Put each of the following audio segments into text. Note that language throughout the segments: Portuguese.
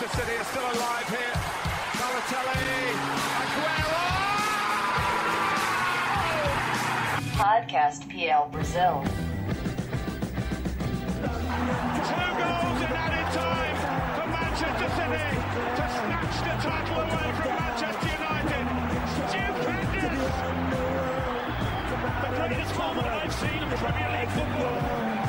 Manchester City are still alive here. Balotelli, Aguero! Podcast PL Brazil. Two goals in added time for Manchester City to snatch the title away from Manchester United. Stupendous! The greatest moment I've seen in Premier League football.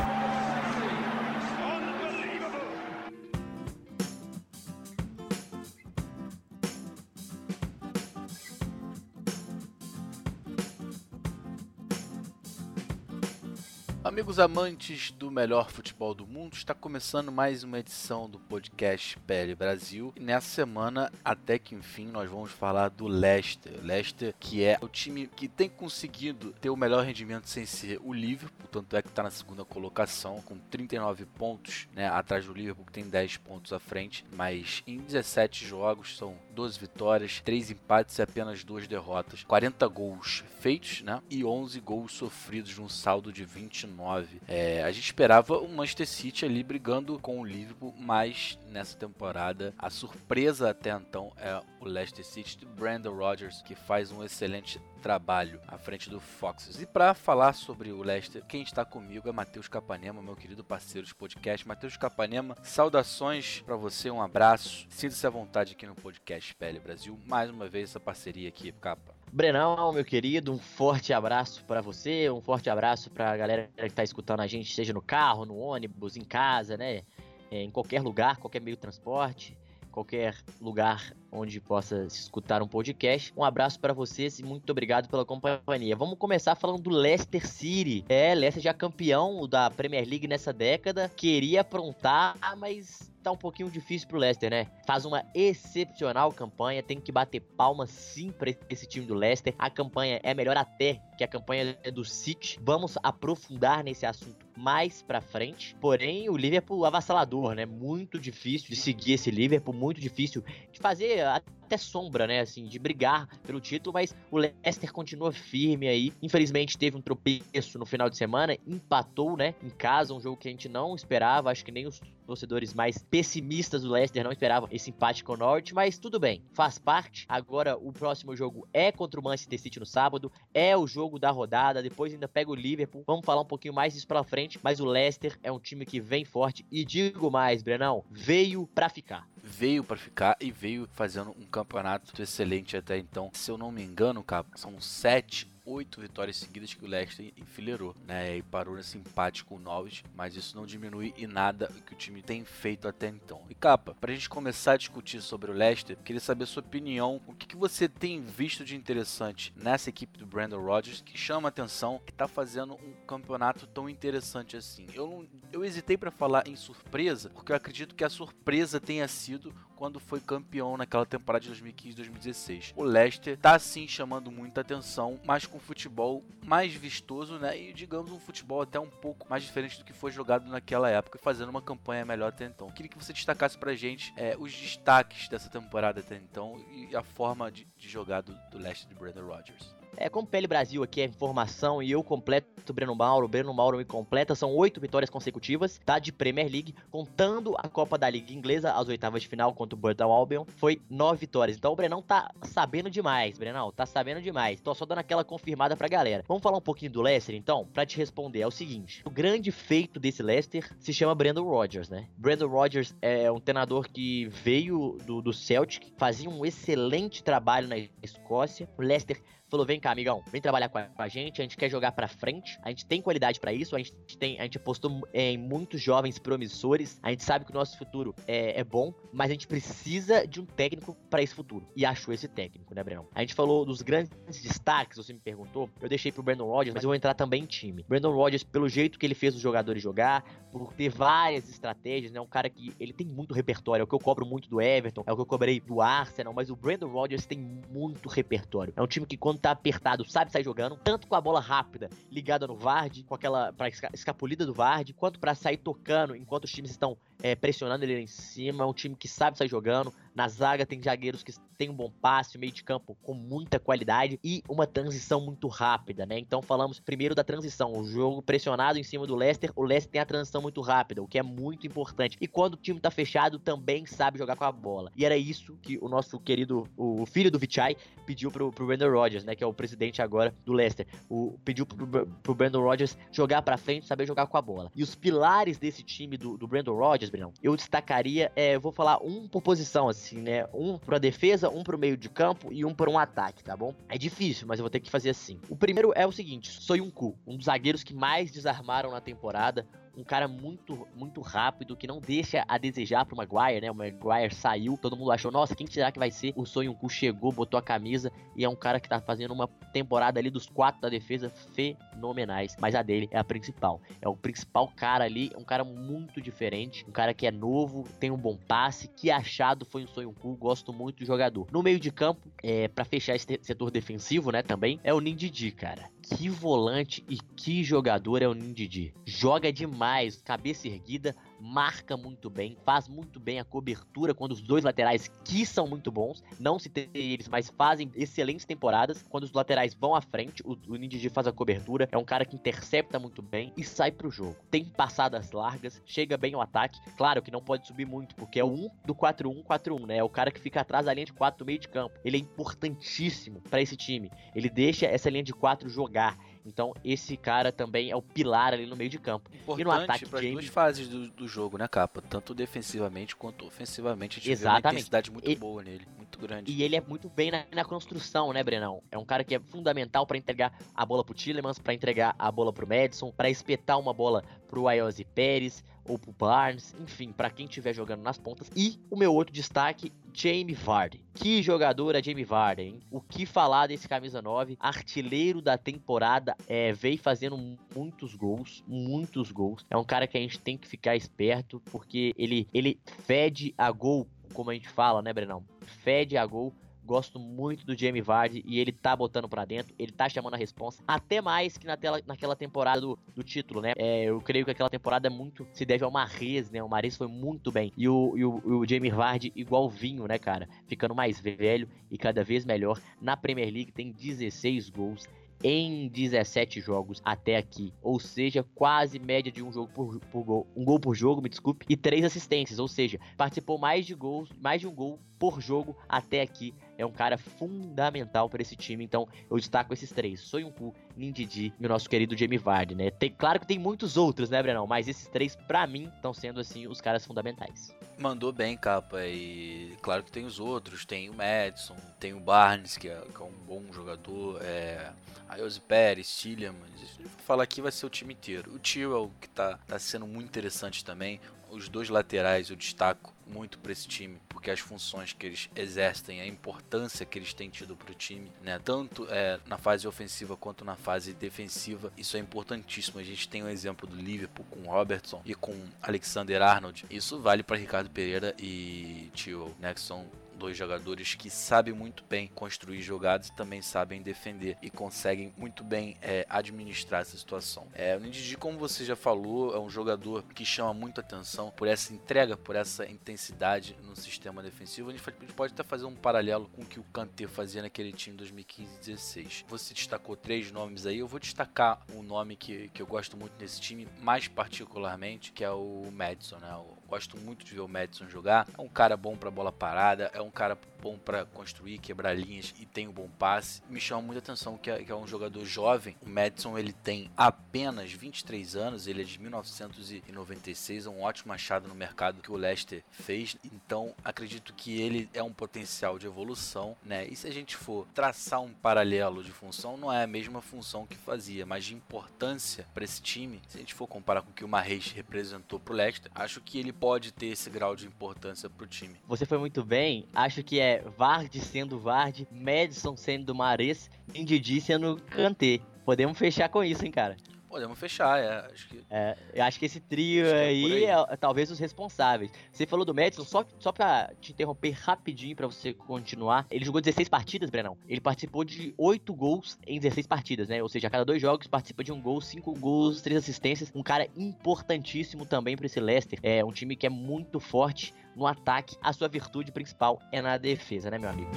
Amigos amantes do melhor futebol do mundo, está começando mais uma edição do podcast PL Brasil. E nessa semana, até que enfim, nós vamos falar do Leicester. Leicester, que é o time que tem conseguido ter o melhor rendimento sem ser o Liverpool, tanto é que está na segunda colocação, com 39 pontos, né, atrás do Liverpool, que tem 10 pontos à frente. Mas em 17 jogos, são 12 vitórias, 3 empates e apenas 2 derrotas. 40 gols feitos, né, e 11 gols sofridos num saldo de 29. É, a gente esperava o Manchester City ali brigando com o Liverpool, mas nessa temporada a surpresa até então é o Leicester City de Brandon Rodgers, que faz um excelente trabalho à frente do Foxes. E para falar sobre o Leicester, quem está comigo é Matheus Capanema, meu querido parceiro de podcast. Matheus Capanema, saudações para você, um abraço. Sinta-se à vontade aqui no podcast PL Brasil. Mais uma vez essa parceria aqui, capa. Brenão, meu querido, um forte abraço para você, um forte abraço para a galera que tá escutando a gente, seja no carro, no ônibus, em casa, né? É, em qualquer lugar, qualquer meio de transporte, qualquer lugar onde possa escutar um podcast. Um abraço para vocês e muito obrigado pela companhia. Vamos começar falando do Leicester City. É, Leicester já campeão da Premier League nessa década, queria aprontar, mas tá um pouquinho difícil pro Leicester, né? Faz uma excepcional campanha, tem que bater palmas sim pra esse time do Leicester. A campanha é melhor até que a campanha do City. Vamos aprofundar nesse assunto mais pra frente. Porém, o Liverpool avassalador, né? Muito difícil de seguir esse Liverpool, muito difícil de fazer até sombra, né, assim, de brigar pelo título, mas o Leicester continua firme aí. Infelizmente teve um tropeço no final de semana, empatou, né, em casa, um jogo que a gente não esperava, acho que nem os torcedores mais pessimistas do Leicester não esperavam esse empate com o Norwich, mas tudo bem, faz parte. Agora o próximo jogo é contra o Manchester City no sábado, é o jogo da rodada, depois ainda pega o Liverpool. Vamos falar um pouquinho mais disso pra frente, mas o Leicester é um time que vem forte e digo mais, Brenão, veio pra ficar veio para ficar e veio fazendo um campeonato excelente até então. Se eu não me engano, cara, são sete oito vitórias seguidas que o Leicester enfileirou, né? E parou nesse empate com o Norwich, mas isso não diminui em nada o que o time tem feito até então. E capa, pra gente começar a discutir sobre o Leicester, queria saber sua opinião, o que, que você tem visto de interessante nessa equipe do Brandon Rodgers que chama atenção, que tá fazendo um campeonato tão interessante assim. Eu, não, eu hesitei para falar em surpresa, porque eu acredito que a surpresa tenha sido quando foi campeão naquela temporada de 2015-2016. O Leicester tá sim chamando muita atenção, mas com futebol mais vistoso, né? E digamos um futebol até um pouco mais diferente do que foi jogado naquela época, fazendo uma campanha melhor até então. Queria que você destacasse pra gente é, os destaques dessa temporada até então e a forma de, de jogar do, do Leicester de Brandon Rodgers. É, como Pele Brasil aqui é informação e eu completo o Breno Mauro, o Breno Mauro me completa, são oito vitórias consecutivas, tá? De Premier League, contando a Copa da Liga Inglesa, as oitavas de final contra o Burton Albion, foi nove vitórias. Então o Brenão tá sabendo demais, Brenão, tá sabendo demais. Tô só dando aquela confirmada pra galera. Vamos falar um pouquinho do Leicester, então? Pra te responder, é o seguinte, o grande feito desse Leicester se chama Brandon Rodgers, né? Brandon Rodgers é um treinador que veio do, do Celtic, fazia um excelente trabalho na Escócia. O Leicester falou: vem cá, amigão, vem trabalhar com a gente, a gente quer jogar pra frente, a gente tem qualidade para isso, a gente tem, a gente apostou em muitos jovens promissores, a gente sabe que o nosso futuro é, é bom, mas a gente precisa de um técnico para esse futuro. E achou esse técnico, né, Breno? A gente falou dos grandes destaques, você me perguntou, eu deixei pro Brandon Rodgers, mas eu vou entrar também em time. Brandon Rodgers, pelo jeito que ele fez os jogadores jogar, por ter várias estratégias, né, um cara que ele tem muito repertório, é o que eu cobro muito do Everton, é o que eu cobrei do Arsenal, mas o Brandon Rodgers tem muito repertório. É um time que quando tá apertado, sabe sair jogando, tanto com a bola rápida ligada no Vard, com aquela pra escapulida do Vard, quanto para sair tocando enquanto os times estão é, pressionando ele lá em cima. É um time que sabe sair jogando, Na zaga tem zagueiros que têm um bom passe, meio de campo com muita qualidade e uma transição muito rápida, né? Então falamos primeiro da transição, o jogo pressionado em cima do Leicester, o Leicester tem a transição muito rápida, o que é muito importante. E quando o time tá fechado, também sabe jogar com a bola. E era isso que o nosso querido, o filho do Vichai, pediu pro, pro Brandon Rodgers, né? Que é o presidente agora do Leicester. O, pediu pro, pro Brandon Rodgers jogar pra frente, saber jogar com a bola. E os pilares desse time do, do Brandon Rodgers, Brinão, eu destacaria, é, eu vou falar um por posição, assim, né? Um pra defesa, um pro meio de campo e um para um ataque, tá bom? É difícil, mas eu vou ter que fazer assim. O primeiro é o seguinte: Soyuncu, um dos zagueiros que mais desarmaram na temporada, um cara muito, muito rápido, que não deixa a desejar pro Maguire, né? O Maguire saiu, todo mundo achou, nossa, quem será que vai ser? O Ku chegou, botou a camisa e é um cara que tá fazendo uma temporada ali dos quatro da defesa fenomenais. Mas a dele é a principal. É o principal cara ali, um cara muito diferente, um cara que é novo, tem um bom passe, que achado foi Sonho Ku, gosto muito do jogador. No meio de campo, é, para fechar esse setor defensivo, né, também, é o Nindidi, cara que volante e que jogador é o Nindidi. Joga demais, cabeça erguida, marca muito bem, faz muito bem a cobertura quando os dois laterais, que são muito bons, não se tem eles, mas fazem excelentes temporadas. Quando os laterais vão à frente, o, o faz a cobertura, é um cara que intercepta muito bem e sai pro jogo. Tem passadas largas, chega bem ao ataque. Claro que não pode subir muito, porque é o 1 do 4-1-4-1, né? É o cara que fica atrás da linha de 4 do meio de campo. Ele é importantíssimo para esse time. Ele deixa essa linha de 4 jogar. Então, esse cara também é o pilar ali no meio de campo. Importante e no ataque, para as duas fases do, do, jogo, né, Capa? Tanto defensivamente quanto ofensivamente. A gente Exatamente. uma intensidade muito e, boa nele, muito grande. E ele é muito bem na, na construção, né, Brenão? É um cara que é fundamental para entregar a bola pro Tillemans, para entregar a bola pro Madison, para espetar uma bola pro Ayoze Pérez, ou pro Barnes, enfim, para quem estiver jogando nas pontas. E o meu outro destaque, Jamie Vardy. Que jogador é Jamie Vardy, hein? O que falar desse camisa 9? Artilheiro da temporada, é, veio fazendo muitos gols, muitos gols. É um cara que a gente tem que ficar esperto, porque ele, ele fede a gol, como a gente fala, né, Brenão? Fede a gol Gosto muito do Jamie Vardy e ele tá botando pra dentro, ele tá chamando a responsa, até mais que na tela, naquela temporada do, do título, né? É, eu creio que aquela temporada é muito se deve ao Marrez, né? O Marrez foi muito bem. E o, e o, o Jamie Vardy igual vinho, né, cara? Ficando mais velho e cada vez melhor. Na Premier League tem 16 gols em 17 jogos até aqui, ou seja, quase média de um jogo por, por, gol, um gol por jogo, me desculpe, e três assistências, ou seja, participou mais de gols, mais de um gol por jogo até aqui é um cara fundamental para esse time. Então eu destaco esses três: Soyuncu, Nindidi e o nosso querido Jamie Vardy, né? Tem, claro que tem muitos outros, né, Brenão? Mas esses três, para mim, estão sendo assim os caras fundamentais. Mandou bem, capa. E claro que tem os outros: tem o Madison, tem o Barnes, que é, que é um bom jogador, é, Jose Pérez, Tillemans. Falar aqui vai ser o time inteiro. O Tio é o que tá, tá sendo muito interessante também. Os dois laterais eu destaco muito para esse time, porque as funções que eles exercem, a importância que eles têm tido para o time, né? tanto é, na fase ofensiva quanto na fase defensiva, isso é importantíssimo. A gente tem o um exemplo do Liverpool com Robertson e com Alexander Arnold. Isso vale para Ricardo Pereira e Tio, né? que são dois jogadores que sabem muito bem construir jogadas e também sabem defender e conseguem muito bem é, administrar essa situação. É, o Ndidi, como você já falou, é um jogador que chama muito atenção por essa entrega, por essa intensidade no sistema defensivo. A gente pode até fazer um paralelo com o que o Kanté fazia naquele time 2015-16. Você destacou três nomes aí, eu vou destacar um nome que, que eu gosto muito nesse time, mais particularmente, que é o Madison, né? Eu gosto muito de ver o Madison jogar. É um cara bom para bola parada, é um cara bom para construir, quebrar linhas e tem um bom passe. Me chama muita atenção que é, que é, um jogador jovem. O Madison ele tem apenas 23 anos, ele é de 1996, é um ótimo achado no mercado que o Leicester fez. Então acredito que ele é um potencial de evolução, né? E se a gente for traçar um paralelo de função, não é a mesma função que fazia, mas de importância para esse time. Se a gente for comparar com o que o Marreis representou para o Leicester, acho que ele pode ter esse grau de importância para o time. Você foi muito bem. Acho que é Vard sendo Vard, Madison sendo Mares e Didi sendo Kanté. Podemos fechar com isso, hein, cara? Podemos fechar, é. Acho que... É, eu acho que esse trio que é aí. é, é talvez os responsáveis. Você falou do Madison, só, só pra te interromper rapidinho pra você continuar. Ele jogou 16 partidas, Brenão. Ele participou de 8 gols em 16 partidas, né? Ou seja, a cada dois jogos participa de um gol, 5 gols, 3 assistências. Um cara importantíssimo também pra esse Leicester. É um time que é muito forte no ataque. A sua virtude principal é na defesa, né, meu amigo?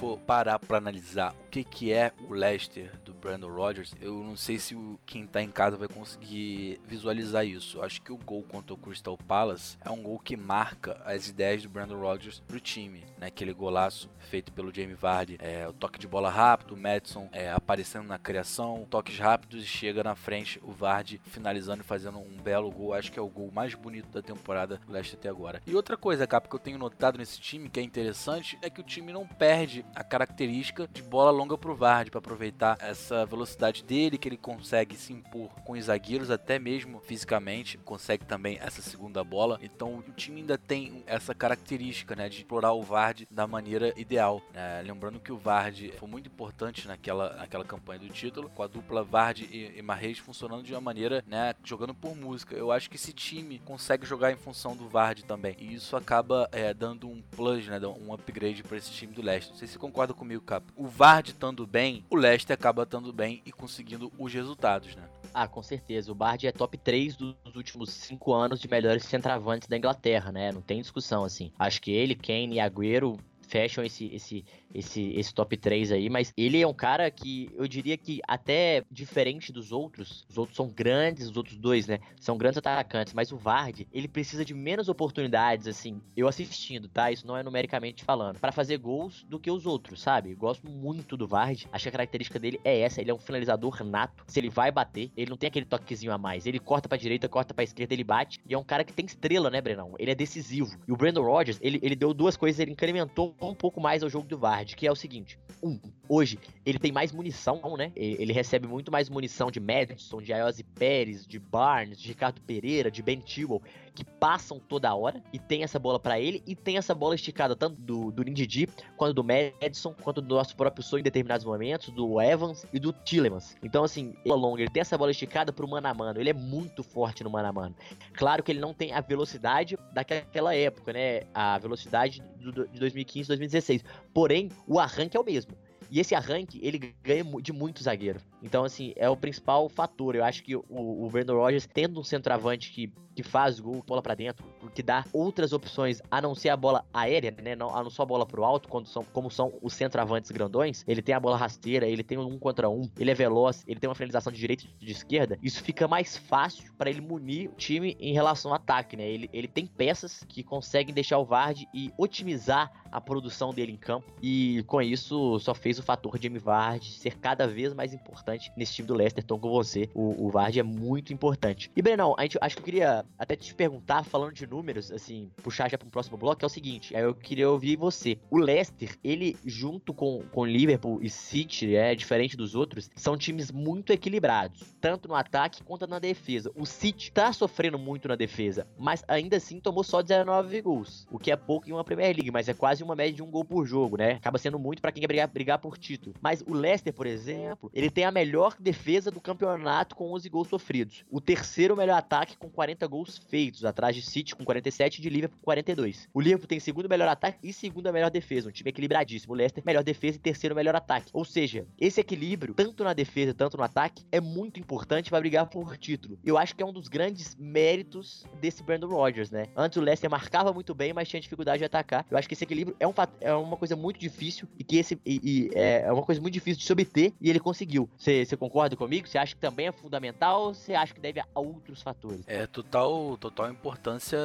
For parar pra analisar o que, que é o Leicester do Brandon Rodgers, eu não sei se o, quem tá em casa vai conseguir visualizar isso. Eu acho que o gol contra o Crystal Palace é um gol que marca as ideias do Brandon Rodgers pro time, né? Aquele golaço feito pelo Jamie Vardy, é, o toque de bola rápido, o Madison é, aparecendo na criação, toques rápidos e chega na frente o Vardy finalizando e fazendo um belo gol. Acho que é o gol mais bonito da temporada do Leicester até agora. E outra coisa, Cap, que eu tenho notado nesse time que é interessante é que o time não perde a característica de bola longa pro Vardy para aproveitar essa velocidade dele que ele consegue se impor com os zagueiros até mesmo fisicamente, consegue também essa segunda bola. Então o time ainda tem essa característica, né, de explorar o Vardy da maneira ideal. né? lembrando que o Vardy foi muito importante naquela, naquela campanha do título, com a dupla Vardy e, e funcionando de uma maneira, né, jogando por música. Eu acho que esse time consegue jogar em função do Vardy também. E isso acaba é, dando um plus, né, um upgrade para esse time do Leicester. Não sei se concorda comigo, Cap. O Vardy estando bem, o Leicester acaba estando bem e conseguindo os resultados, né? Ah, com certeza. O Bard é top 3 dos últimos 5 anos de melhores centravantes da Inglaterra, né? Não tem discussão, assim. Acho que ele, Kane e Agüero fecham esse, esse, esse, esse top 3 aí, mas ele é um cara que eu diria que até diferente dos outros, os outros são grandes, os outros dois, né? São grandes atacantes, mas o Vardy, ele precisa de menos oportunidades, assim, eu assistindo, tá? Isso não é numericamente falando, para fazer gols do que os outros, sabe? Eu gosto muito do Vardy, acho que a característica dele é essa, ele é um finalizador nato, se ele vai bater, ele não tem aquele toquezinho a mais, ele corta pra direita, corta pra esquerda, ele bate, e é um cara que tem estrela, né, Brenão? Ele é decisivo. E o Brandon Rodgers, ele, ele deu duas coisas, ele incrementou um pouco mais ao jogo do Que é o seguinte, um, hoje, ele tem mais munição, né? Ele, recebe muito mais munição de Madison, de Ayoze Pérez, de Barnes, de Ricardo Pereira, de Ben Tewell, que passam toda hora e tem essa bola pra ele e tem essa bola esticada tanto do, do Ndidi, quanto do Madison, quanto do nosso próprio sonho em determinados momentos, do Evans e do Tillemans. Então, assim, ele, longa, ele tem essa bola esticada pro mano a mano, ele é muito forte no mano a mano. Claro que ele não tem a velocidade daquela época, né? A velocidade do, de 2015, 2016. Porém, o arranque é o mesmo. E esse arranque, ele ganha de muito zagueiro. Então, assim, é o principal fator. Eu acho que o, o Brandon Rogers, tendo um centroavante que, que faz gol, bola pra dentro, que dá outras opções a não ser a bola aérea, né? Não, a não só a bola pro alto, quando são, como são os centroavantes grandões. Ele tem a bola rasteira, ele tem um contra um, ele é veloz, ele tem uma finalização de direita e de esquerda. Isso fica mais fácil para ele munir o time em relação ao ataque, né? Ele, ele tem peças que conseguem deixar o Vard e otimizar a produção dele em campo. E com isso, só fez o fator Jamie Vardy ser cada vez mais importante nesse time do Leicester. Então, com você, o, o é muito importante. E, Brenão, a gente, acho que eu queria até te perguntar, falando de números, assim, puxar já para um próximo bloco, é o seguinte: eu queria ouvir você. O Leicester, ele, junto com, com Liverpool e City, é diferente dos outros, são times muito equilibrados, tanto no ataque quanto na defesa. O City tá sofrendo muito na defesa, mas ainda assim tomou só 19 gols, o que é pouco em uma Premier League, mas é quase uma média de um gol por jogo, né? Acaba sendo muito para quem quer brigar, brigar por título. Mas o Leicester, por exemplo, ele tem a melhor defesa do campeonato com 11 gols sofridos. O terceiro melhor ataque com 40 gols feitos, atrás de City com 47 e de Liverpool com 42. O Liverpool tem segundo melhor ataque e segunda melhor defesa, um time equilibradíssimo. O Leicester melhor defesa e terceiro melhor ataque. Ou seja, esse equilíbrio, tanto na defesa tanto no ataque, é muito importante para brigar por título. Eu acho que é um dos grandes méritos desse Brandon Rodgers, né? Antes o Leicester marcava muito bem, mas tinha dificuldade de atacar. Eu acho que esse equilíbrio é, um, é uma coisa muito difícil e que esse e, e é é uma coisa muito difícil de se obter e ele conseguiu. Você você concorda comigo? Você acha que também é fundamental ou você acha que deve a outros fatores? É total, total importância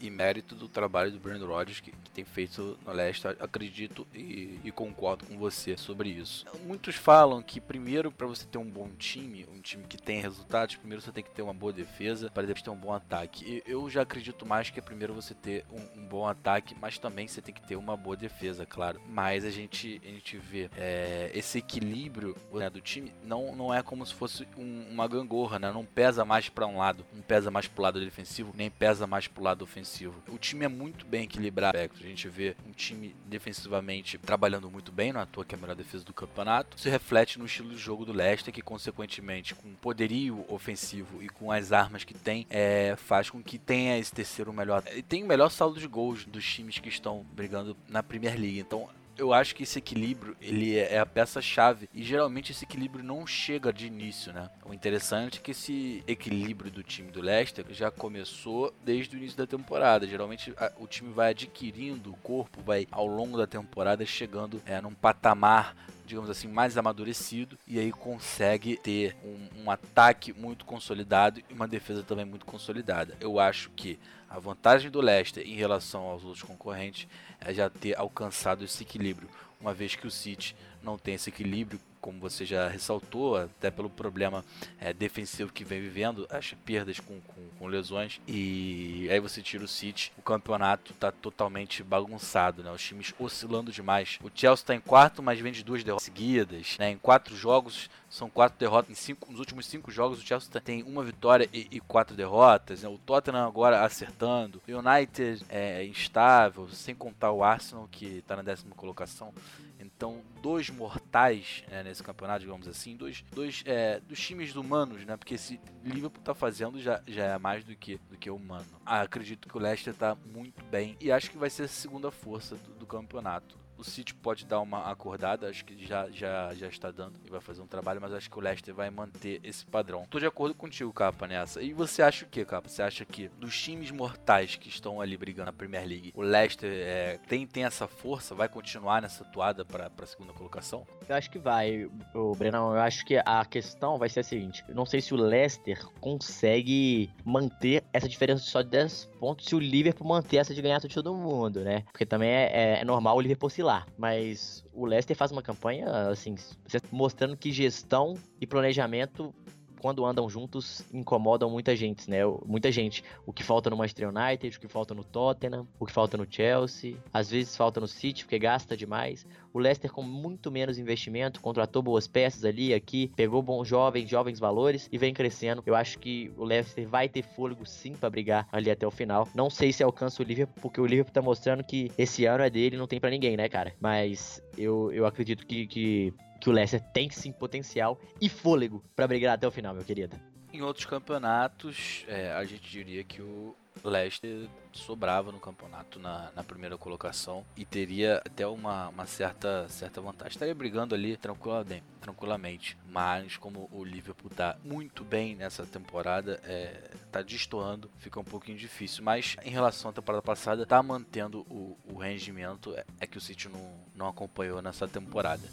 e mérito do trabalho do Brandon Rodgers que, que tem feito no Leicester. Acredito e, e concordo com você sobre isso. Muitos falam que primeiro para você ter um bom time, um time que tem resultados, primeiro você tem que ter uma boa defesa para depois ter um bom ataque. E eu já acredito mais que é primeiro você ter um, um bom ataque, mas também você tem que ter uma boa defesa, claro. Mas a gente, a gente vê é, esse equilíbrio né, do time não, não é como se fosse um- uma gangorra, né? Não pesa mais para um lado, não pesa mais pro lado defensivo, nem pesa mais pro lado ofensivo. O time é muito bem equilibrado. A gente vê um time defensivamente trabalhando muito bem, não é toa que é a melhor defesa do campeonato. Isso reflete no estilo de jogo do Leicester, que consequentemente, com poderio ofensivo e com as armas que tem, é, faz com que tenha esse terceiro melhor. E tem o melhor saldo de gols dos times que estão brigando na Premier League. Então eu acho que esse equilíbrio ele é a peça-chave e geralmente esse equilíbrio não chega de início, né? O interessante é que esse equilíbrio do time do Leicester já começou desde o início da temporada. Geralmente a, o time vai adquirindo o corpo, vai ao longo da temporada chegando é, num patamar digamos assim, mais amadurecido e aí consegue ter um, um, ataque muito consolidado e uma defesa também muito consolidada. Eu acho que a vantagem do Leicester em relação aos outros concorrentes é já ter alcançado esse equilíbrio, uma vez que o City não tem esse equilíbrio como você já ressaltou, até pelo problema é, defensivo que vem vivendo, as perdas com, com, com, lesões, e aí você tira o City, o campeonato está totalmente bagunçado, né? Os times oscilando demais. O Chelsea está em quarto, mas vem de duas derrotas seguidas, né? Em quatro jogos, são quatro derrotas. Em cinco, nos últimos cinco jogos, o Chelsea tem uma vitória e, e quatro derrotas. Né? O Tottenham agora acertando. O United é instável, sem contar o Arsenal, que está na décima colocação. Então, dois mortais né, nesse campeonato, digamos assim, dois, dois é, dos times humanos, né? Porque esse Liverpool tá fazendo já, já é mais do que, do que humano. Acredito que o Leicester tá muito bem e acho que vai ser a segunda força do, do campeonato o City pode dar uma acordada, acho que já, já, já está dando e vai fazer um trabalho, mas acho que o Leicester vai manter esse padrão. Tô de acordo contigo, Capa, nessa. E você acha o que, Capa? Você acha que dos times mortais que estão ali brigando na Premier League, o Leicester é, tem, tem essa força? Vai continuar nessa toada para a segunda colocação? Eu acho que vai, o Brenão. Eu acho que a questão vai ser a seguinte: eu não sei se o Leicester consegue manter essa diferença só de 10 pontos se o Liverpool manter essa de ganhar tudo todo mundo, né? Porque também é, é, é normal o Liverpool oscilar mas o Leicester faz uma campanha, assim, mostrando que gestão e planejamento quando andam juntos, incomodam muita gente, né? Muita gente. O que falta no Manchester United, o que falta no Tottenham, o que falta no Chelsea, às vezes falta no City, porque gasta demais. O Leicester com muito menos investimento, contratou boas peças ali, aqui, pegou bons jovens, jovens valores e vem crescendo. Eu acho que o Leicester vai ter fôlego sim para brigar ali até o final. Não sei se alcança o Liverpool, porque o Liverpool tá mostrando que esse ano é dele, não tem para ninguém, né, cara? Mas eu, eu acredito que, que que o Leicester tem sim potencial e fôlego para brigar até o final, meu querido. Em outros campeonatos, é, a gente diria que o Leicester sobrava no campeonato na, na primeira colocação e teria até uma, uma, certa, certa vantagem. Estaria brigando ali tranquilamente, tranquilamente, mas como o Liverpool está muito bem nessa temporada, está é, destoando, fica um pouquinho difícil. Mas em relação à temporada passada, está mantendo o, o rendimento, é, é que o City não, não acompanhou nessa temporada.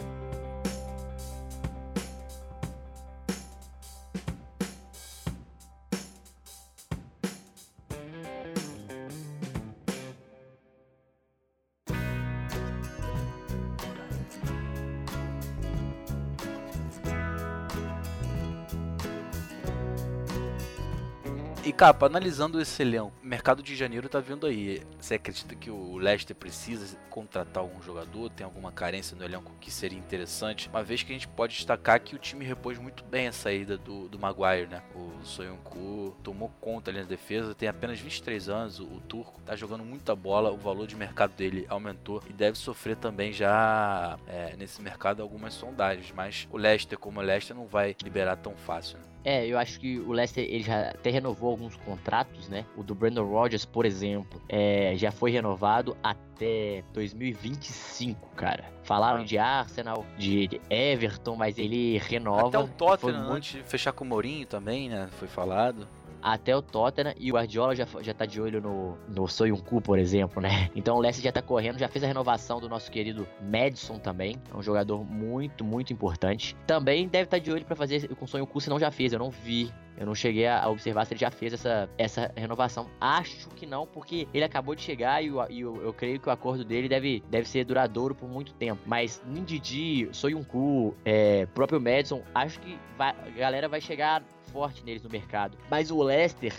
Capa, analisando esse elenco, o mercado de janeiro tá vindo aí. Você acredita que o Leicester precisa contratar algum jogador? Tem alguma carência no elenco que seria interessante? Uma vez que a gente pode destacar que o time repôs muito bem a saída do, do Maguire, né? O Soyuncu tomou conta ali na defesa, tem apenas 23 anos, o, o turco tá jogando muita bola, o valor de mercado dele aumentou e deve sofrer também já é, nesse mercado algumas sondagens, mas o Leicester, como o Leicester, não vai liberar tão fácil, né? É, eu acho que o Leicester ele já até renovou alguns contratos, né? O do Brandon Rodgers, por exemplo, é, já foi renovado até 2025, cara. Falaram de Arsenal, de Everton, mas ele renova. Até o Tottenham, muito... antes de fechar com o Mourinho também, né? Foi falado até o Tottenham e o Guardiola já, já tá de olho no, no Soyuncu, por exemplo, né? Então o Leicester já tá correndo, já fez a renovação do nosso querido Madison também, é um jogador muito, muito importante. Também deve estar tá de olho para fazer com o Soyuncu, se não já fez, eu não vi. Eu não cheguei a observar se ele já fez essa, essa renovação. Acho que não, porque ele acabou de chegar e, eu, eu, eu creio que o acordo dele deve, deve ser duradouro por muito tempo. Mas Nindidi, Soyuncu, é, próprio Madison, acho que vai, a galera vai chegar forte neles no mercado. Mas o Leicester,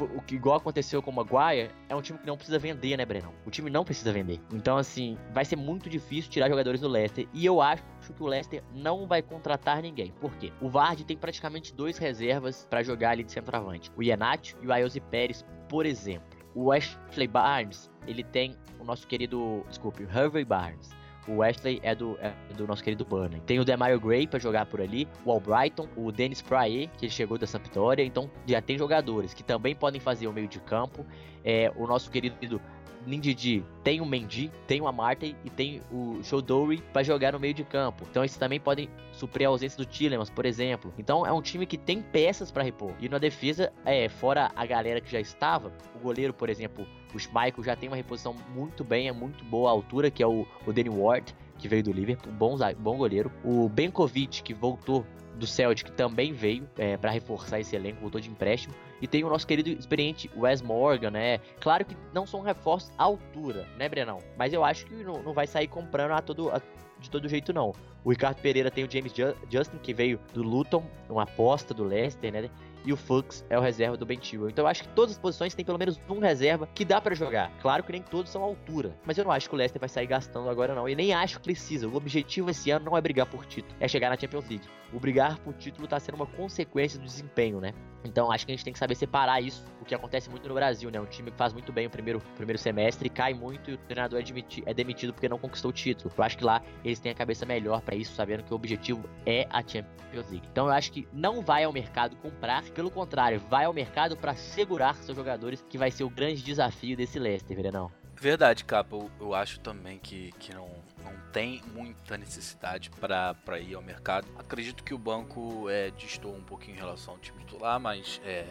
o que igual aconteceu com o Maguire, é um time que não precisa vender, né, Brenão? O time não precisa vender. Então, assim, vai ser muito difícil tirar jogadores do Leicester. E eu acho que o Leicester não vai contratar ninguém. Por quê? O Vardy tem praticamente dois reservas para jogar ali de centroavante. O Iannati e o Ayoze Pérez, por exemplo. o Ashley Barnes, ele tem o nosso querido, desculpe, o Harvey Barnes. O Wesley é do, é do nosso querido Burnley. Tem o Demario Gray para jogar por ali, o Albrighton, o Dennis Praet, que ele chegou da Sampdoria. Então já tem jogadores que também podem fazer o meio de campo. É, o nosso querido Nindidi tem o Mendy, tem o Amartey e tem o Shodori para jogar no meio de campo. Então esses também podem suprir a ausência do Tillemans, por exemplo. Então é um time que tem peças para repor. E na defesa, é, fora a galera que já estava, o goleiro, por exemplo, o Schmeichel já tem uma reposição muito bem, é muito boa a altura, que é o, o Danny Ward, que veio do Liverpool, bom, bom goleiro. O Benkovic, que voltou do Celtic, também veio é, para reforçar esse elenco, voltou de empréstimo. E tem o nosso querido experiente Wes Morgan, né? Claro que não são reforços à altura, né, Brenão? Mas eu acho que não, não vai sair comprando a todo, a, de todo jeito, não. O Ricardo Pereira tem o James Justin, que veio do Luton, uma aposta do Leicester, né? E o Fux é o reserva do Ben. Então eu acho que todas as posições tem pelo menos um reserva que dá para jogar. Claro que nem todos são altura, mas eu não acho que o Leicester vai sair gastando agora não. E nem acho que precisa. O objetivo esse ano não é brigar por título, é chegar na Champions League. O brigar por título tá sendo uma consequência do desempenho, né? Então acho que a gente tem que saber separar isso, o que acontece muito no Brasil, né? Um time que faz muito bem o primeiro, primeiro semestre, cai muito e o treinador é, demiti, é demitido porque não conquistou o título. Eu acho que lá eles têm a cabeça melhor para isso, sabendo que o objetivo é a Champions League. Então eu acho que não vai ao mercado comprar, pelo contrário, vai ao mercado para segurar seus jogadores, que vai ser o grande desafio desse Leicester, Verenão. Verdade, Capa. Eu, eu acho também que, que não, não tem muita necessidade para ir ao mercado. Acredito que o banco é, distou um pouquinho em relação ao time titular, mas é,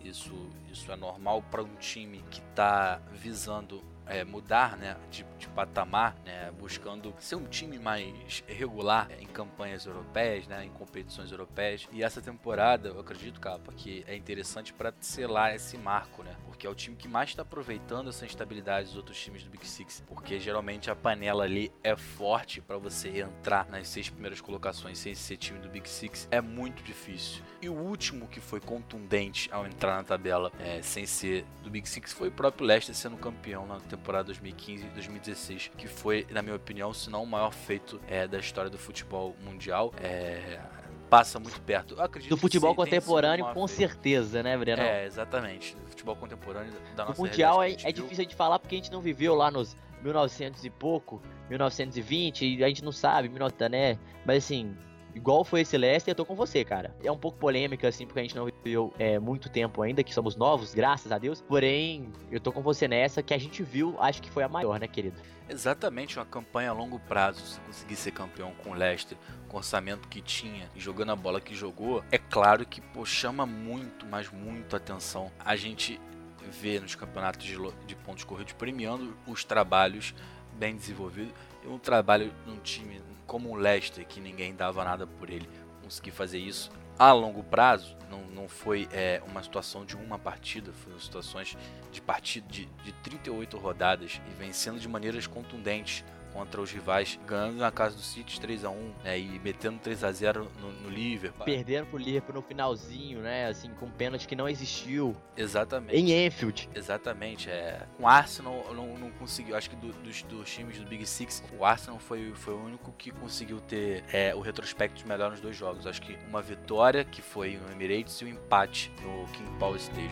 isso, isso é normal para um time que está visando é, mudar né, de, de patamar, né, buscando ser um time mais regular em campanhas europeias, né, em competições europeias. E essa temporada, eu acredito, Capa, que é interessante para selar esse marco, né, porque é o time que mais está aproveitando essa instabilidade dos outros times do Big Six, porque geralmente a panela ali é forte para você entrar nas seis primeiras colocações sem ser time do Big Six, é muito difícil. E o último que foi contundente ao entrar na tabela é, sem ser do Big Six foi o próprio Leicester sendo campeão na temporada temporada 2015 e 2016, que foi, na minha opinião, se não o maior feito é, da história do futebol mundial. É, passa muito perto. Eu acredito do futebol contemporâneo, com certeza, né, Breno? É, exatamente. Do futebol contemporâneo da nossa O Mundial é, é difícil de falar porque a gente não viveu lá nos 1900 e pouco, 1920, e a gente não sabe, né? Mas assim, igual foi esse Leicester, eu tô com você, cara. É um pouco polêmica, assim, porque a gente não viveu é, muito tempo ainda, que somos novos, graças a Deus. Porém, eu tô com você nessa, que a gente viu, acho que foi a maior, né, querido? Exatamente, uma campanha a longo prazo. Se conseguir ser campeão com o Leicester, com o orçamento que tinha e jogando a bola que jogou, é claro que pô, chama muito, mas muito atenção. A gente vê nos campeonatos de, de pontos corridos premiando os trabalhos bem desenvolvidos e um trabalho num time como o Leicester, que ninguém dava nada por ele, conseguir fazer isso a longo prazo, não, não foi é, uma situação de uma partida, foram situações de partida de, de 38 rodadas e vencendo de maneiras contundentes contra os rivais, ganhando na casa do City 3 a 1 né, e metendo 3 a 0 no, no Liverpool. Perdendo pro Liverpool no finalzinho, né, assim, com um pênalti que não existiu. Exatamente. Em Enfield. Exatamente, é. Com o Arsenal não, não conseguiu, acho que do, dos, dos times do Big Six, o Arsenal foi, foi o único que conseguiu ter é, o retrospecto melhor nos dois jogos. Acho que uma vitória, que foi no Emirates, e um empate no King Power Stadium.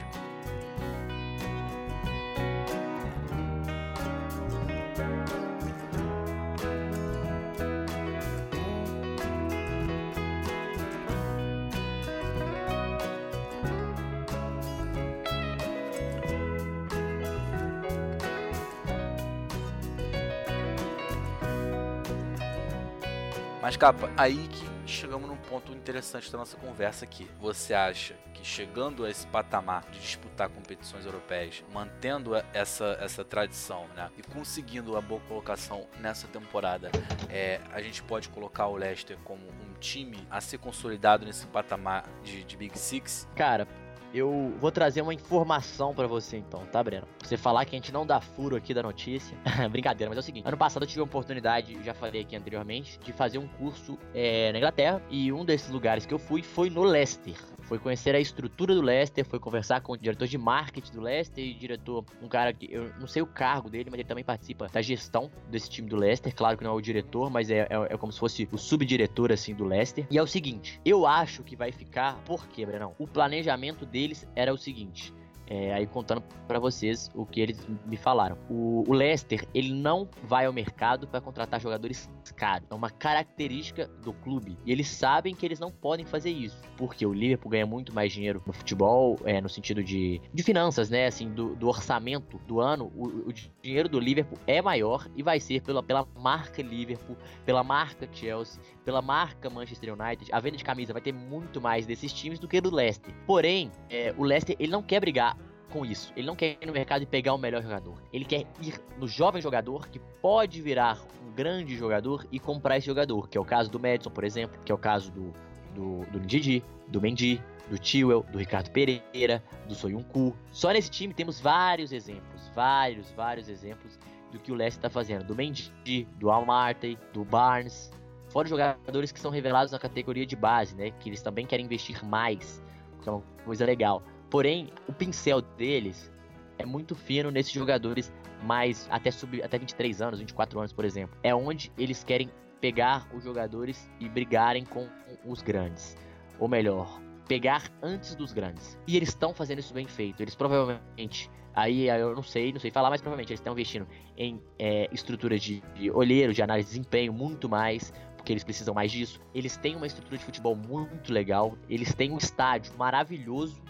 Capa, aí que chegamos num ponto interessante da nossa conversa aqui. Você acha que chegando a esse patamar de disputar competições europeias, mantendo essa, essa tradição, né, e conseguindo a boa colocação nessa temporada, é, a gente pode colocar o Leicester como um time a ser consolidado nesse patamar de, de Big Six? Cara, eu vou trazer uma informação para você então, tá, Breno? Você falar que a gente não dá furo aqui da notícia. Brincadeira, mas é o seguinte: ano passado eu tive a oportunidade, já falei aqui anteriormente, de fazer um curso é, na Inglaterra e um desses lugares que eu fui foi no Leicester foi conhecer a estrutura do Leicester, foi conversar com o diretor de marketing do Leicester e diretor, um cara que eu não sei o cargo dele, mas ele também participa da gestão desse time do Leicester. Claro que não é o diretor, mas é, é, é como se fosse o subdiretor assim do Leicester. E é o seguinte, eu acho que vai ficar, por quê, Brenão? O planejamento deles era o seguinte: É, aí contando para vocês o que eles me falaram. O, o Leicester, ele não vai ao mercado para contratar jogadores caros. É uma característica do clube. E eles sabem que eles não podem fazer isso. Porque o Liverpool ganha muito mais dinheiro no futebol, é, no sentido de, de finanças, né? Assim, do, do orçamento do ano. O, o, dinheiro do Liverpool é maior e vai ser pela, pela marca Liverpool, pela marca Chelsea, pela marca Manchester United. A venda de camisa vai ter muito mais desses times do que do Leicester. Porém, é, o Leicester ele não quer brigar com isso. Ele não quer ir no mercado e pegar o melhor jogador. Ele quer ir no jovem jogador que pode virar um grande jogador e comprar esse jogador, que é o caso do Madison, por exemplo, que é o caso do do, do Ndidi, do Mendy, do Tiwell, do Ricardo Pereira, do Soyuncu. Só nesse time temos vários exemplos, vários, vários exemplos do que o Leicester está fazendo. Do Mendy, do Almartey, do Barnes. Fora jogadores que são revelados na categoria de base, né? Que eles também querem investir mais, que é uma coisa legal. Porém, o pincel deles é muito fino nesses jogadores mais até sub até 23 anos, 24 anos, por exemplo. É onde eles querem pegar os jogadores e brigarem com os grandes. Ou melhor, pegar antes dos grandes. E eles estão fazendo isso bem feito. Eles provavelmente Aí eu não sei, não sei falar, mas provavelmente eles estão investindo em é, estruturas de, de olheiro, de análise de desempenho, muito mais, porque eles precisam mais disso. Eles têm uma estrutura de futebol muito legal, eles têm um estádio maravilhoso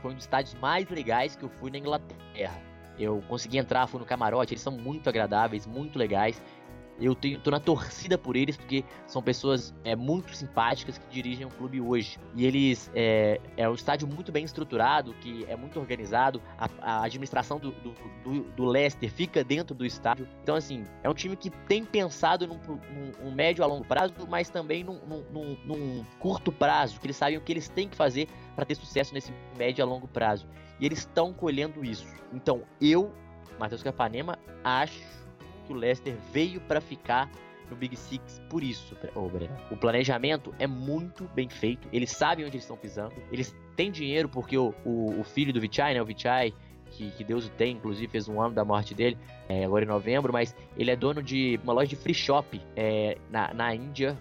foi um dos estádios mais legais que eu fui na Inglaterra. Eu consegui entrar, fui no camarote, eles são muito agradáveis, muito legais. Eu tenho, tô na torcida por eles, porque são pessoas é, muito simpáticas que dirigem o clube hoje. E eles. É, é um estádio muito bem estruturado, que é muito organizado. A, a administração do, do, do, do, Leicester fica dentro do estádio. Então, assim, é um time que tem pensado num, num, num médio a longo prazo, mas também num, num, num curto prazo, que eles sabem o que eles têm que fazer para ter sucesso nesse médio a longo prazo. E eles estão colhendo isso. Então, eu, Matheus Capanema, acho que o Leicester veio para ficar no Big Six por isso, Breno. O planejamento é muito bem feito, eles sabem onde eles estão pisando, eles têm dinheiro porque o, o, o filho do Vichai, né, o Vichai, que, que, Deus o tem, inclusive fez um ano da morte dele, é, agora em novembro, mas ele é dono de uma loja de free shop é, na, na Índia,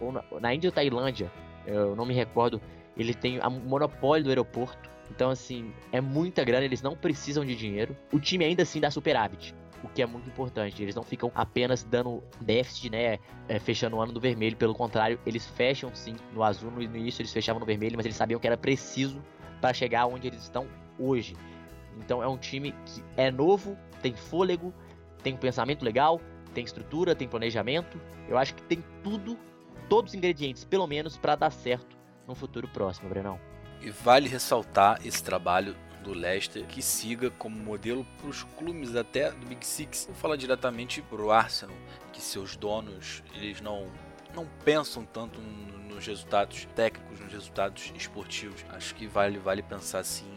ou na, na Índia ou Tailândia, eu não me recordo, ele tem o monopólio do aeroporto, então assim, é muita grana, eles não precisam de dinheiro, o time ainda assim dá superávit o que é muito importante. Eles não ficam apenas dando déficit, né? É, fechando o ano do vermelho. Pelo contrário, eles fecham sim no azul. No início eles fechavam no vermelho, mas eles sabiam que era preciso para chegar onde eles estão hoje. Então é um time que é novo, tem fôlego, tem um pensamento legal, tem estrutura, tem planejamento. Eu acho que tem tudo, todos os ingredientes, pelo menos, para dar certo no futuro próximo, Brenão. E vale ressaltar esse trabalho do Leicester que siga como modelo para os clubes até do Big Six. Vou falar diretamente para o Arsenal, que seus donos eles não não pensam tanto nos resultados técnicos, nos resultados esportivos. Acho que vale vale pensar sim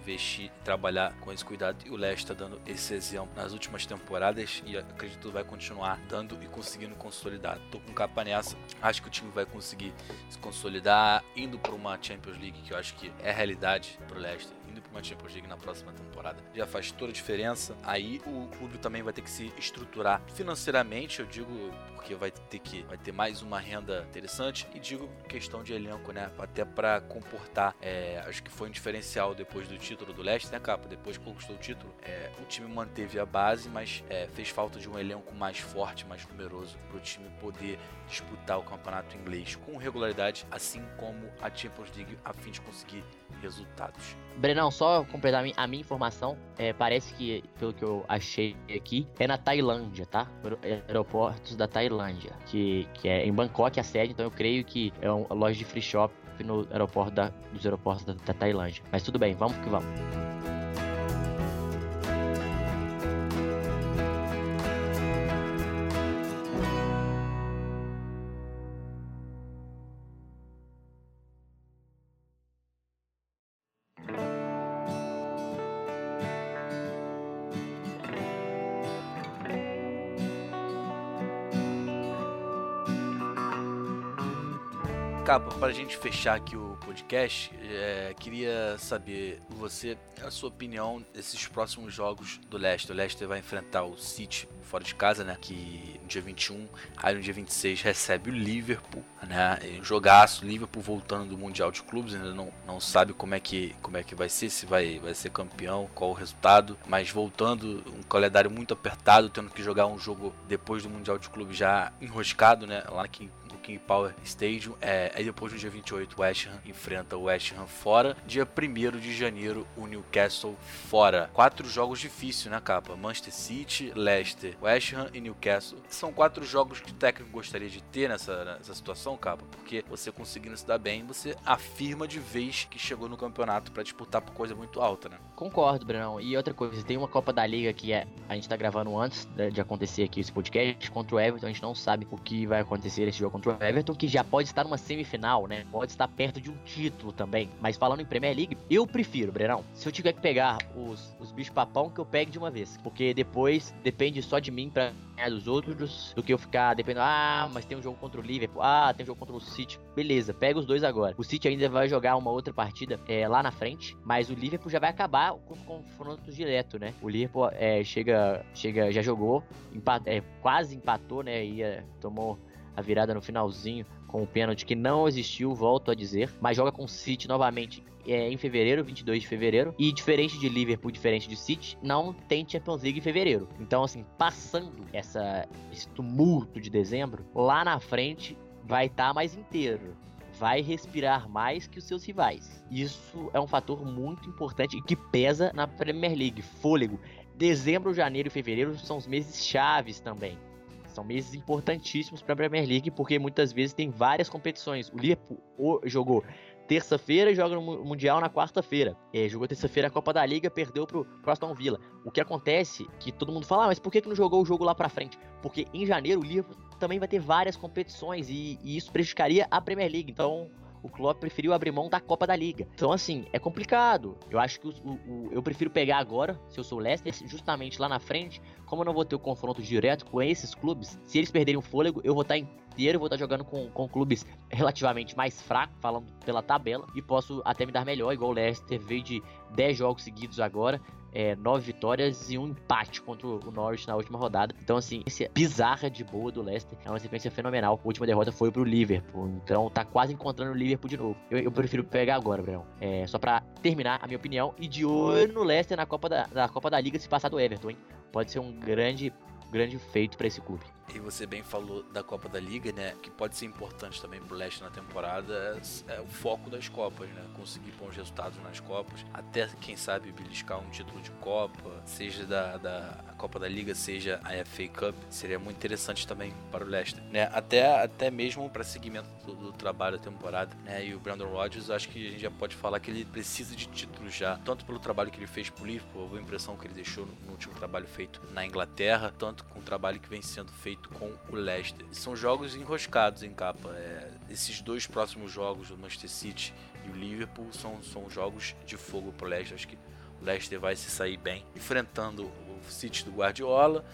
investir, trabalhar com esse cuidado e o Leicester está dando esse exemplo nas últimas temporadas e acredito que vai continuar dando e conseguindo consolidar. Tô com capa nessa, acho que o time vai conseguir se consolidar indo para uma Champions League que eu acho que é realidade para o Leicester indo para uma Champions League na próxima temporada já faz toda a diferença. Aí o clube também vai ter que se estruturar financeiramente, eu digo porque vai ter que vai ter mais uma renda interessante e digo questão de elenco, né? Até para comportar, é, acho que foi um diferencial depois do título do Leste, né, capa? Depois que conquistou o título, é, o time manteve a base, mas é, fez falta de um elenco mais forte, mais numeroso para o time poder disputar o campeonato inglês com regularidade, assim como a Champions League, a fim de conseguir resultados. Brenão, só completar a minha informação, é, parece que, pelo que eu achei aqui, é na Tailândia, tá? Aeroportos da Tailândia, que, que é em Bangkok a sede, então eu creio que é uma loja de free shop no aeroporto da, dos aeroportos da, da Tailândia. Mas tudo bem, vamos que vamos. Para a gente fechar aqui o podcast, é, queria saber você, a sua opinião desses próximos jogos do Leicester. O Leicester vai enfrentar o City fora de casa, né? Que no dia 21, aí no dia 26 recebe o Liverpool, né? Um jogaço, Liverpool voltando do Mundial de Clubes, ainda não, não sabe como é que como é que vai ser, se vai vai ser campeão, qual o resultado, mas voltando um calendário muito apertado, tendo que jogar um jogo depois do Mundial de Clubes já enroscado, né? Lá que King Power Stadium. É, aí depois no dia 28 o West Ham enfrenta o West Ham fora. Dia 1 de janeiro o Newcastle fora. Quatro jogos difíceis, né, capa? Manchester City, Leicester, West Ham e Newcastle. São quatro jogos que o técnico gostaria de ter nessa, nessa situação, capa, porque você conseguindo se dar bem, você afirma de vez que chegou no campeonato para disputar por coisa muito alta, né? Concordo, Brunão. E outra coisa, tem uma Copa da Liga que é a gente tá gravando antes de acontecer aqui esse podcast contra o Everton, a gente não sabe o que vai acontecer esse jogo contra o Everton, que já pode estar numa semifinal, né? Pode estar perto de um título também. Mas falando em Premier League, eu prefiro, Brenão, se eu tiver que pegar os, os bichos papão, que eu pegue de uma vez. Porque depois depende só de mim pra ganhar dos outros, do que eu ficar dependendo, ah, mas tem um jogo contra o Liverpool, ah, tem um jogo contra o City. Beleza, pega os dois agora. O City ainda vai jogar uma outra partida é, lá na frente, mas o Liverpool já vai acabar com os confrontos direto, né? O Liverpool é, chega, chega, já jogou, empat, é, quase empatou, né? Ia, tomou a virada no finalzinho com o pênalti que não existiu, volto a dizer, mas joga com o City novamente é, em fevereiro, 22 de fevereiro, e diferente de Liverpool, diferente de City, não tem Champions League em fevereiro. Então, assim, passando essa, esse tumulto de dezembro, lá na frente vai estar tá mais inteiro. Vai respirar mais que os seus rivais. Isso é um fator muito importante e que pesa na Premier League. Fôlego. Dezembro, janeiro e fevereiro são os meses chaves também. São meses importantíssimos para a Premier League, porque muitas vezes tem várias competições. O Liverpool jogou terça-feira e joga no Mundial na quarta-feira. É, jogou terça-feira a Copa da Liga, perdeu pro, pro Aston Villa. O que acontece que todo mundo fala, ah, mas por que, que não jogou o jogo lá pra frente? Porque em janeiro o Liverpool também vai ter várias competições e, e isso prejudicaria a Premier League. Então o Klopp preferiu abrir mão da Copa da Liga. Então, assim, é complicado. Eu acho que o, o, eu prefiro pegar agora, se eu sou o Leicester, justamente lá na frente, como eu não vou ter o confronto direto com esses clubes, se eles perderem o fôlego, eu vou estar inteiro, vou estar jogando com, com clubes relativamente mais fracos, falando pela tabela, e posso até me dar melhor, igual o Leicester veio de 10 jogos seguidos agora, é, nove vitórias e um empate contra o Norwich na última rodada. Então, assim, essa bizarra de boa do Leicester é uma sequência fenomenal. A última derrota foi pro Liverpool. Então, tá quase encontrando o Liverpool de novo. Eu, eu prefiro pegar agora, Brão. É, só pra terminar a minha opinião. E de olho no Leicester na Copa da, na Copa da Liga se passar do Everton, hein? Pode ser um grande, grande feito para esse clube. E você bem falou da Copa da Liga, né? Que pode ser importante também pro Leste na temporada. É, é, o foco das Copas, né? Conseguir bons resultados nas Copas. Até, quem sabe, beliscar um título de Copa, seja da, da Copa da Liga, seja a FA Cup. Seria muito interessante também para o Leicester, né? Até, até mesmo para seguimento do, do, trabalho da temporada, né? E o Brandon Rodgers, acho que a gente já pode falar que ele precisa de títulos já. Tanto pelo trabalho que ele fez pro Liverpool, a impressão que ele deixou no, no último trabalho feito na Inglaterra, tanto com o trabalho que vem sendo feito feito com o Leicester. São jogos enroscados em capa. É, esses dois próximos jogos do Manchester City e o Liverpool são, são jogos de fogo pro Leicester. Acho que o Leicester vai se sair bem enfrentando o City do Guardiola,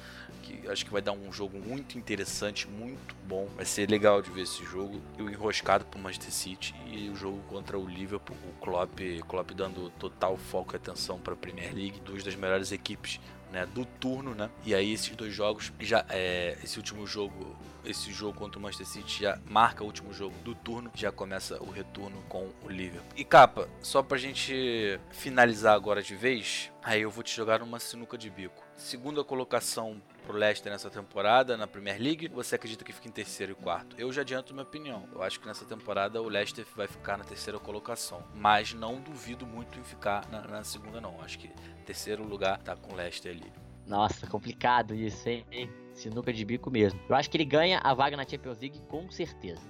que acho que vai dar um jogo muito interessante, muito bom. Vai ser legal de ver esse jogo. E o enroscado pro Manchester City e o jogo contra o Liverpool, o Klopp, Klopp dando total foco e atenção para a Premier League, duas das melhores equipes né, do turno, né? E aí esses dois jogos já é, esse último jogo, esse jogo contra o Manchester City já marca o último jogo do turno, já começa o retorno com o Liverpool. E capa, só pra gente finalizar agora de vez, aí eu vou te jogar uma sinuca de bico. Segunda colocação pro Leicester nessa temporada na Premier League, você acredita que fica em terceiro e quarto? Eu já adianto minha opinião. Eu acho que nessa temporada o Leicester vai ficar na terceira colocação, mas não duvido muito em ficar na, na segunda não. Acho que terceiro lugar tá com o Leicester ali. Nossa, complicado isso, hein? Sinuca de bico mesmo. Eu acho que ele ganha a vaga na Champions League com certeza.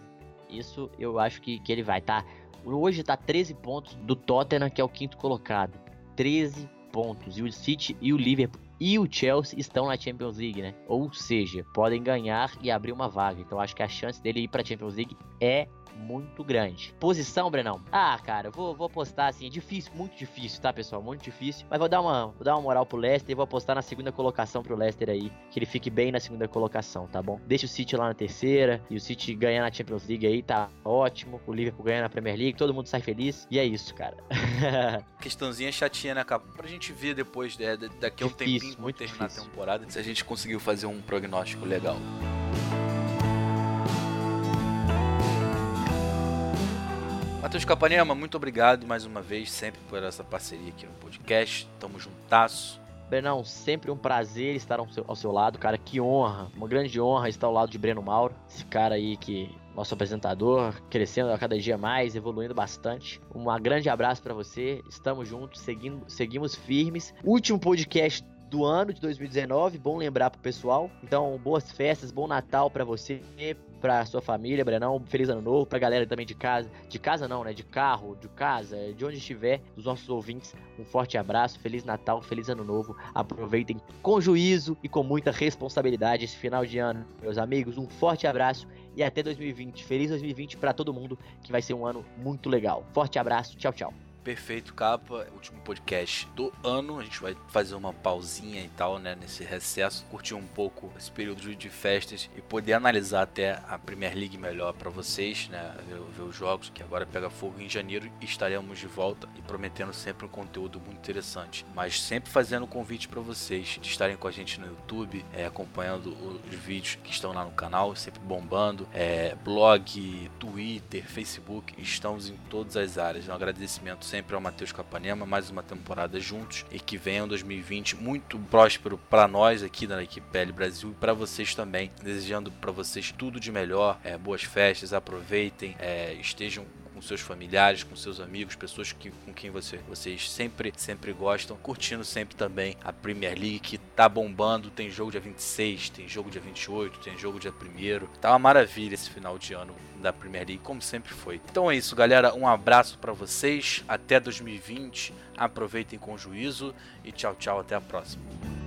Isso eu acho que, que ele vai, tá? Hoje tá 13 pontos do Tottenham, que é o quinto colocado. 13 pontos. E o City e o Liverpool e o Chelsea estão na Champions League, né? Ou seja, podem ganhar e abrir uma vaga. Então acho que a chance dele ir para a Champions League é muito grande. Posição, Brenão? Ah, cara, eu vou, vou apostar assim, é difícil, muito difícil, tá, pessoal? Muito difícil. Mas vou dar uma, vou dar uma moral pro Leicester e vou apostar na segunda colocação pro Leicester aí, que ele fique bem na segunda colocação, tá bom? Deixa o City lá na terceira e o City ganhar na Champions League aí, tá ótimo. O Liverpool ganha na Premier League, todo mundo sai feliz. E é isso, cara. Questãozinha chatinha, né, cara? Pra gente ver depois, né, daqui a um Difícil, tempinho, muito terminar a difícil. temporada, se a gente conseguiu fazer um prognóstico legal. Matheus Capanema, muito obrigado mais uma vez, sempre por essa parceria aqui no podcast. Tamo juntasso. Brenão, sempre um prazer estar ao seu, ao seu lado, cara. Que honra, uma grande honra estar ao lado de Breno Mauro, esse cara aí que nosso apresentador, crescendo a cada dia mais, evoluindo bastante. Um grande abraço pra você. Estamos juntos, seguindo, seguimos firmes. Último podcast do ano de 2019, bom lembrar pro pessoal. Então, boas festas, bom Natal pra você, pra sua família, Brenão, feliz ano novo, pra galera também de casa, de casa não, né, de carro, de casa, de onde estiver, dos nossos ouvintes, um forte abraço, feliz Natal, feliz ano novo, aproveitem com juízo e com muita responsabilidade esse final de ano, meus amigos, um forte abraço e até 2020, feliz 2020 pra todo mundo, que vai ser um ano muito legal. Forte abraço, tchau, tchau. Perfeito, capa. Último podcast do ano. A gente vai fazer uma pausinha e tal, né? Nesse recesso. Curtir um pouco esse período de- festas e poder analisar até a Premier League melhor pra vocês, né? Ver, ver os jogos que agora pega fogo em janeiro e estaremos de volta e prometendo sempre um conteúdo muito interessante. Mas sempre fazendo um convite pra vocês de estarem com a gente no YouTube, é, acompanhando os vídeos que estão lá no canal, sempre bombando. É, blog, Twitter, Facebook, estamos em todas as áreas. Um agradecimento sempre ao Matheus Capanema, mais uma temporada juntos e que venha um 2020 muito próspero para nós aqui da equipe PL Brasil e para vocês também. Desejando para vocês tudo de melhor, é, boas festas, aproveitem, é, estejam com seus familiares, com seus amigos, pessoas que, com quem você, vocês sempre, sempre gostam, curtindo sempre também a Premier League que tá bombando, tem jogo dia 26, tem jogo dia 28, tem jogo dia 1 Tá uma maravilha esse final de ano da Premier League, como sempre foi. Então é isso, galera, um abraço para vocês, até 2020, aproveitem com juízo. E tchau, tchau, até a próxima.